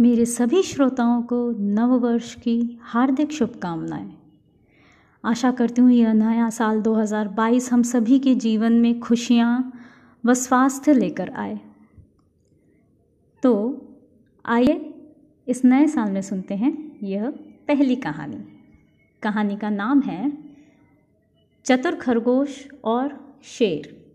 मेरे सभी श्रोताओं को नववर्ष की हार्दिक शुभकामनाएँ। आशा करती हूँ यह नया साल 2022 हम सभी के जीवन में खुशियाँ व स्वास्थ्य लेकर आए। तो आइए इस नए साल में सुनते हैं यह पहली कहानी। कहानी का नाम है चतुर खरगोश और शेर।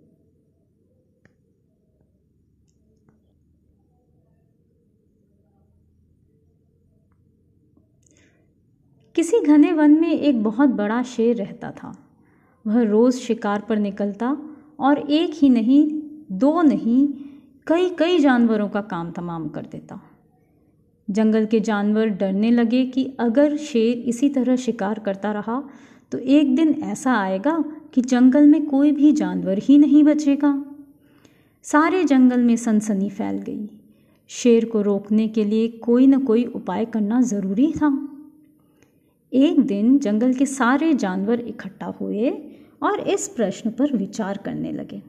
किसी घने वन में एक बहुत बड़ा शेर रहता था। वह रोज़ शिकार पर निकलता और एक ही नहीं, दो नहीं कई कई जानवरों का काम तमाम कर देता। जंगल के जानवर डरने लगे कि अगर शेर इसी तरह शिकार करता रहा तो एक दिन ऐसा आएगा कि जंगल में कोई भी जानवर ही नहीं बचेगा। सारे जंगल में सनसनी फैल गई। शेर को रोकने के लिए कोई न कोई उपाय करना ज़रूरी था। एक दिन जंगल के सारे जानवर इकट्ठा हुए और इस प्रश्न पर विचार करने लगे।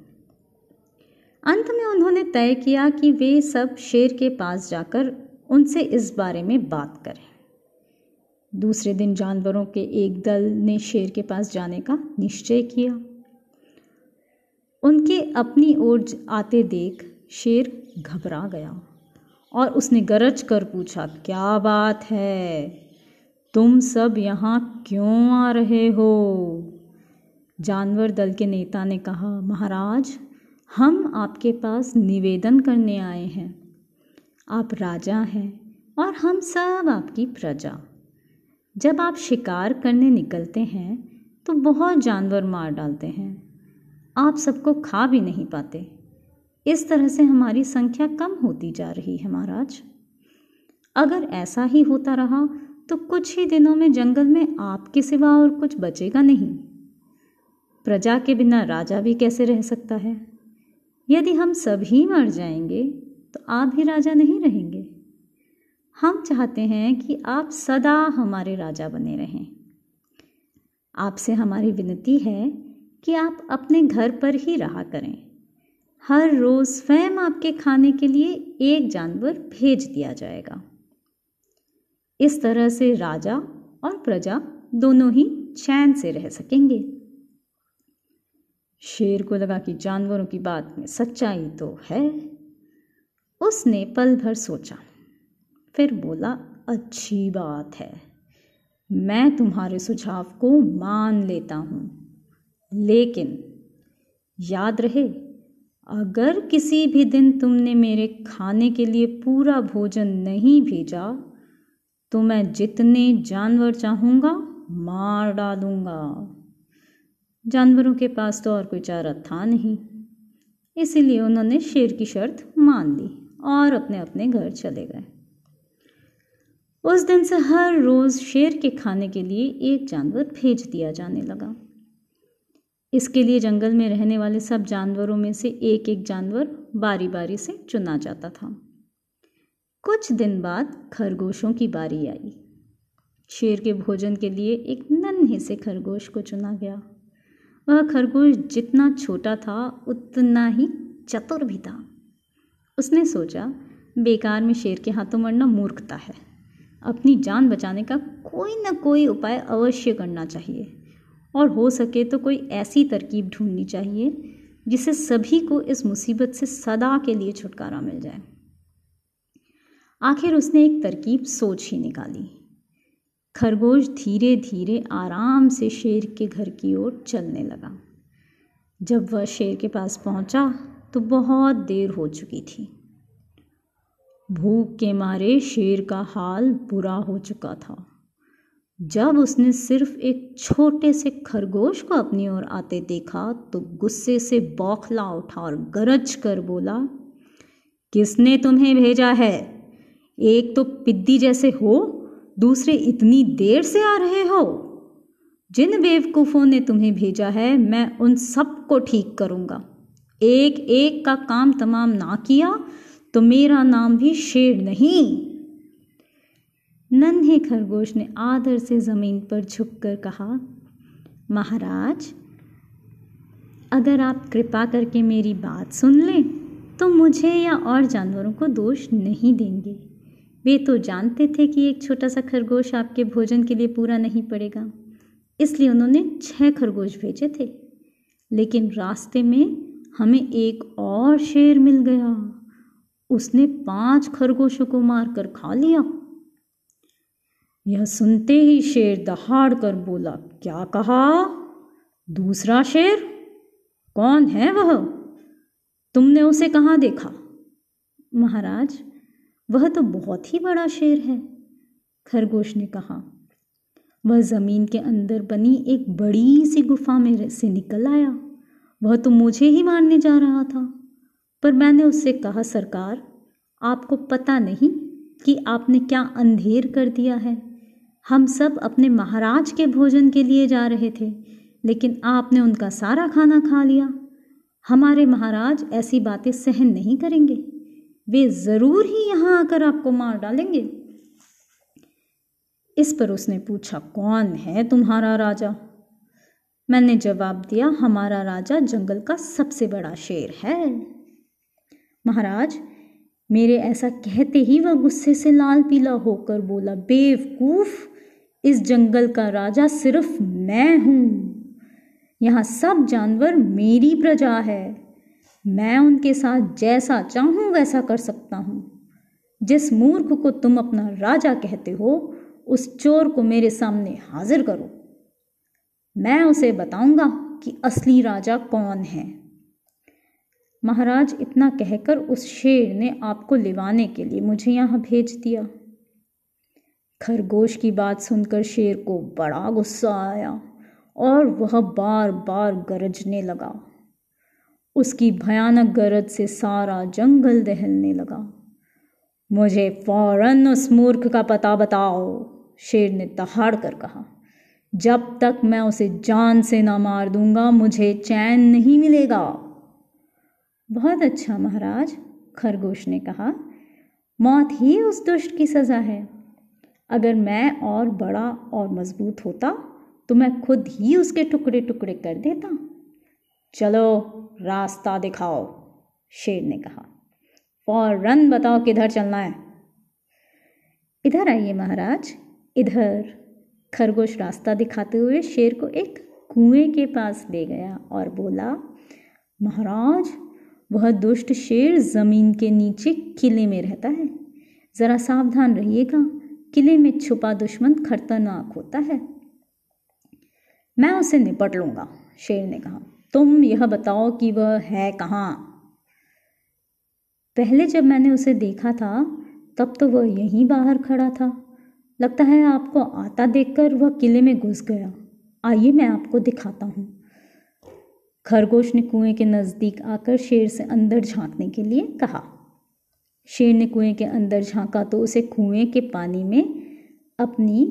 अंत में उन्होंने तय किया कि वे सब शेर के पास जाकर उनसे इस बारे में बात करें। दूसरे दिन जानवरों के एक दल ने शेर के पास जाने का निश्चय किया। उनके अपनी ओर आते देख शेर घबरा गया और उसने गरज कर पूछा, क्या बात है? तुम सब यहाँ क्यों आ रहे हो? जानवर दल के नेता ने कहा, महाराज, हम आपके पास निवेदन करने आए हैं। आप राजा हैं और हम सब आपकी प्रजा। जब आप शिकार करने निकलते हैं तो बहुत जानवर मार डालते हैं। आप सबको खा भी नहीं पाते। इस तरह से हमारी संख्या कम होती जा रही है, महाराज। अगर ऐसा ही होता रहा तो कुछ ही दिनों में जंगल में आपके सिवा और कुछ बचेगा नहीं। प्रजा के बिना राजा भी कैसे रह सकता है? यदि हम सभी मर जाएँगे तो आप भी राजा नहीं रहेंगे। हम चाहते हैं कि आप सदा हमारे राजा बने रहें। आपसे हमारी विनती है कि आप अपने घर पर ही रहा करें। हर रोज़ स्वयं आपके खाने के लिए एक जानवर भेज दिया जाएगा। इस तरह से राजा और प्रजा दोनों ही चैन से रह सकेंगे। शेर को लगा कि जानवरों की बात में सच्चाई तो है। उसने पल भर सोचा। फिर बोला, अच्छी बात है। मैं तुम्हारे सुझाव को मान लेता हूँ। लेकिन याद रहे, अगर किसी भी दिन तुमने मेरे खाने के लिए पूरा भोजन नहीं भेजा तो मैं जितने जानवर चाहूँगा, मार डालूँगा। जानवरों के पास तो और कोई चारा था नहीं। इसीलिए उन्होंने शेर की शर्त मान ली और अपने अपने घर चले गए। उस दिन से हर रोज़ शेर के खाने के लिए एक जानवर भेज दिया जाने लगा। इसके लिए जंगल में रहने वाले सब जानवरों में से एक एक जानवर बारी बारी से चुना जाता था। कुछ दिन बाद खरगोशों की बारी आई। शेर के भोजन के लिए एक नन्हे से खरगोश को चुना गया। वह खरगोश जितना छोटा था, उतना ही चतुर भी था। उसने सोचा, बेकार में शेर के हाथों मरना मूर्खता है। अपनी जान बचाने का कोई ना कोई उपाय अवश्य करना चाहिए। और हो सके तो कोई ऐसी तरकीब ढूंढनी चाहिए जिससे सभी को इस मुसीबत से सदा के लिए छुटकारा मिल जाए। आखिर उसने एक तरकीब सोच ही निकाली। खरगोश धीरे धीरे आराम से शेर के घर की ओर चलने लगा। जब वह शेर के पास पहुँचा तो बहुत देर हो चुकी थी। भूख के मारे शेर का हाल बुरा हो चुका था। जब उसने सिर्फ़ एक छोटे से खरगोश को अपनी ओर आते देखा तो गुस्से से बौखला उठा और गरज कर बोला, किसने तुम्हें भेजा है? एक तो पिद्दी जैसे हो, दूसरे इतनी देर से आ रहे हो। जिन बेवकूफ़ों ने तुम्हें भेजा है, मैं उन सबको ठीक करूँगा। एक एक का काम तमाम ना किया तो मेरा नाम भी शेर नहीं। नन्हे खरगोश ने आदर से ज़मीन पर झुककर कहा, महाराज, अगर आप कृपा करके मेरी बात सुन लें तो मुझे या और जानवरों को दोष नहीं देंगे। वे तो जानते थे कि एक छोटा सा खरगोश आपके भोजन के लिए पूरा नहीं पड़ेगा। इसलिए उन्होंने छह खरगोश भेजे थे। लेकिन रास्ते में हमें एक और शेर मिल गया। उसने पाँच खरगोशों को मारकर खा लिया। यह सुनते ही शेर दहाड़ कर बोला, क्या कहा? दूसरा शेर? कौन है वह? तुमने उसे कहाँ देखा? महाराज वह तो बहुत ही बड़ा शेर है, खरगोश ने कहा। वह ज़मीन के अंदर बनी एक बड़ी सी गुफा में से निकल आया। वह तो मुझे ही मारने जा रहा था, पर मैंने उससे कहा, सरकार, आपको पता नहीं कि आपने क्या अंधेर कर दिया है। हम सब अपने महाराज के भोजन के लिए जा रहे थे, लेकिन आपने उनका सारा खाना खा लिया। हमारे महाराज ऐसी बातें सहन नहीं करेंगे। वे ज़रूर ही यहाँ आकर आपको मार डालेंगे। इस पर उसने पूछा, कौन है तुम्हारा राजा? मैंने जवाब दिया, हमारा राजा जंगल का सबसे बड़ा शेर है। महाराज, मेरे ऐसा कहते ही वह गुस्से से लाल पीला होकर बोला, बेवकूफ़, इस जंगल का राजा सिर्फ़ मैं हूँ। यहाँ सब जानवर मेरी प्रजा है। मैं उनके साथ जैसा चाहूँ वैसा कर सकता हूँ। जिस मूर्ख को तुम अपना राजा कहते हो, उस चोर को मेरे सामने हाजिर करो। मैं उसे बताऊँगा कि असली राजा कौन है। महाराज इतना कहकर उस शेर ने आपको लिवाने के लिए मुझे यहाँ भेज दिया। खरगोश की बात सुनकर शेर को बड़ा गुस्सा आया और वह बार बार गरजने लगा। उसकी भयानक गरज से सारा जंगल दहलने लगा। मुझे फ़ौरन उस मूर्ख का पता बताओ, शेर ने दहाड़ कर कहा। जब तक मैं उसे जान से ना मार दूँगा, मुझे चैन नहीं मिलेगा। बहुत अच्छा महाराज, खरगोश ने कहा। मौत ही उस दुष्ट की सज़ा है। अगर मैं और बड़ा और मज़बूत होता तो मैं खुद ही उसके टुकड़े टुकड़े कर देता। चलो रास्ता दिखाओ, शेर ने कहा। फ़ौरन बताओ किधर चलना है। इधर आइए महाराज। इधर खरगोश रास्ता दिखाते हुए शेर को एक कुएँ के पास ले गया और बोला, महाराज, वह दुष्ट शेर ज़मीन के नीचे किले में रहता है। ज़रा सावधान रहिएगा, किले में छुपा दुश्मन खतरनाक होता है। मैं उसे निपट लूँगा, शेर ने कहा। तुम यह बताओ कि वह है कहाँ? पहले जब मैंने उसे देखा था, तब तो वह यहीं बाहर खड़ा था। लगता है आपको आता देखकर वह किले में घुस गया। आइए मैं आपको दिखाता हूँ। खरगोश ने कुएँ के नज़दीक आकर शेर से अंदर झांकने के लिए कहा। शेर ने कुएँ के अंदर झांका तो उसे कुएँ के पानी में अपनी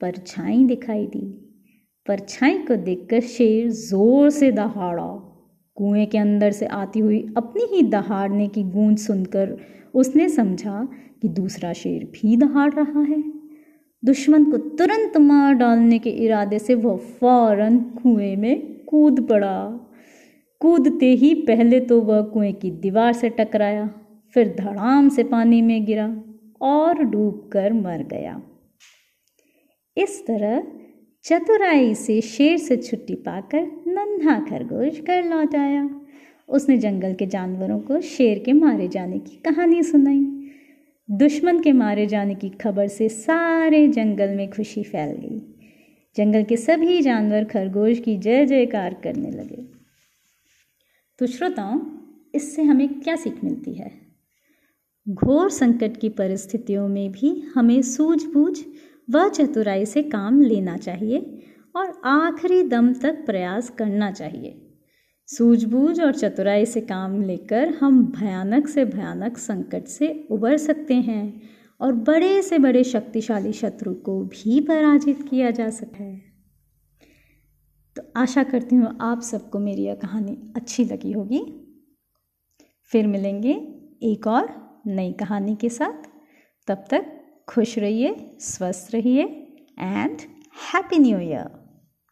परछाई दिखाई दी। परछाई को देखकर शेर ज़ोर से दहाड़ा। कुएँ के अंदर से आती हुई अपनी ही दहाड़ने की गूंज सुनकर उसने समझा कि दूसरा शेर भी दहाड़ रहा है। दुश्मन को तुरंत मार डालने के इरादे से वह फ़ौरन कुएँ में कूद पड़ा। कूदते ही पहले तो वह कुएँ की दीवार से टकराया, फिर धड़ाम से पानी में गिरा और डूबकर मर गया। इस तरह चतुराई से शेर से छुट्टी पाकर नन्हा खरगोश घर लौट आया। उसने जंगल के जानवरों को शेर के मारे जाने की कहानी सुनाई। दुश्मन के मारे जाने की खबर से सारे जंगल में खुशी फैल गई। जंगल के सभी जानवर खरगोश की जय जयकार करने लगे। तो श्रोताओं, इससे हमें क्या सीख मिलती है? घोर संकट की परिस्थितियों में भी हमें सूझबूझ व चतुराई से काम लेना चाहिए और आखिरी दम तक प्रयास करना चाहिए। सूझबूझ और चतुराई से काम लेकर हम भयानक से भयानक संकट से उबर सकते हैं और बड़े से बड़े शक्तिशाली शत्रु को भी पराजित किया जा सकता है तो आशा करती हूँ आप सबको मेरी यह कहानी अच्छी लगी होगी। फिर मिलेंगे एक और नई कहानी के साथ। तब तक खुश रहिए स्वस्थ रहिए एंड हैप्पी न्यू ईयर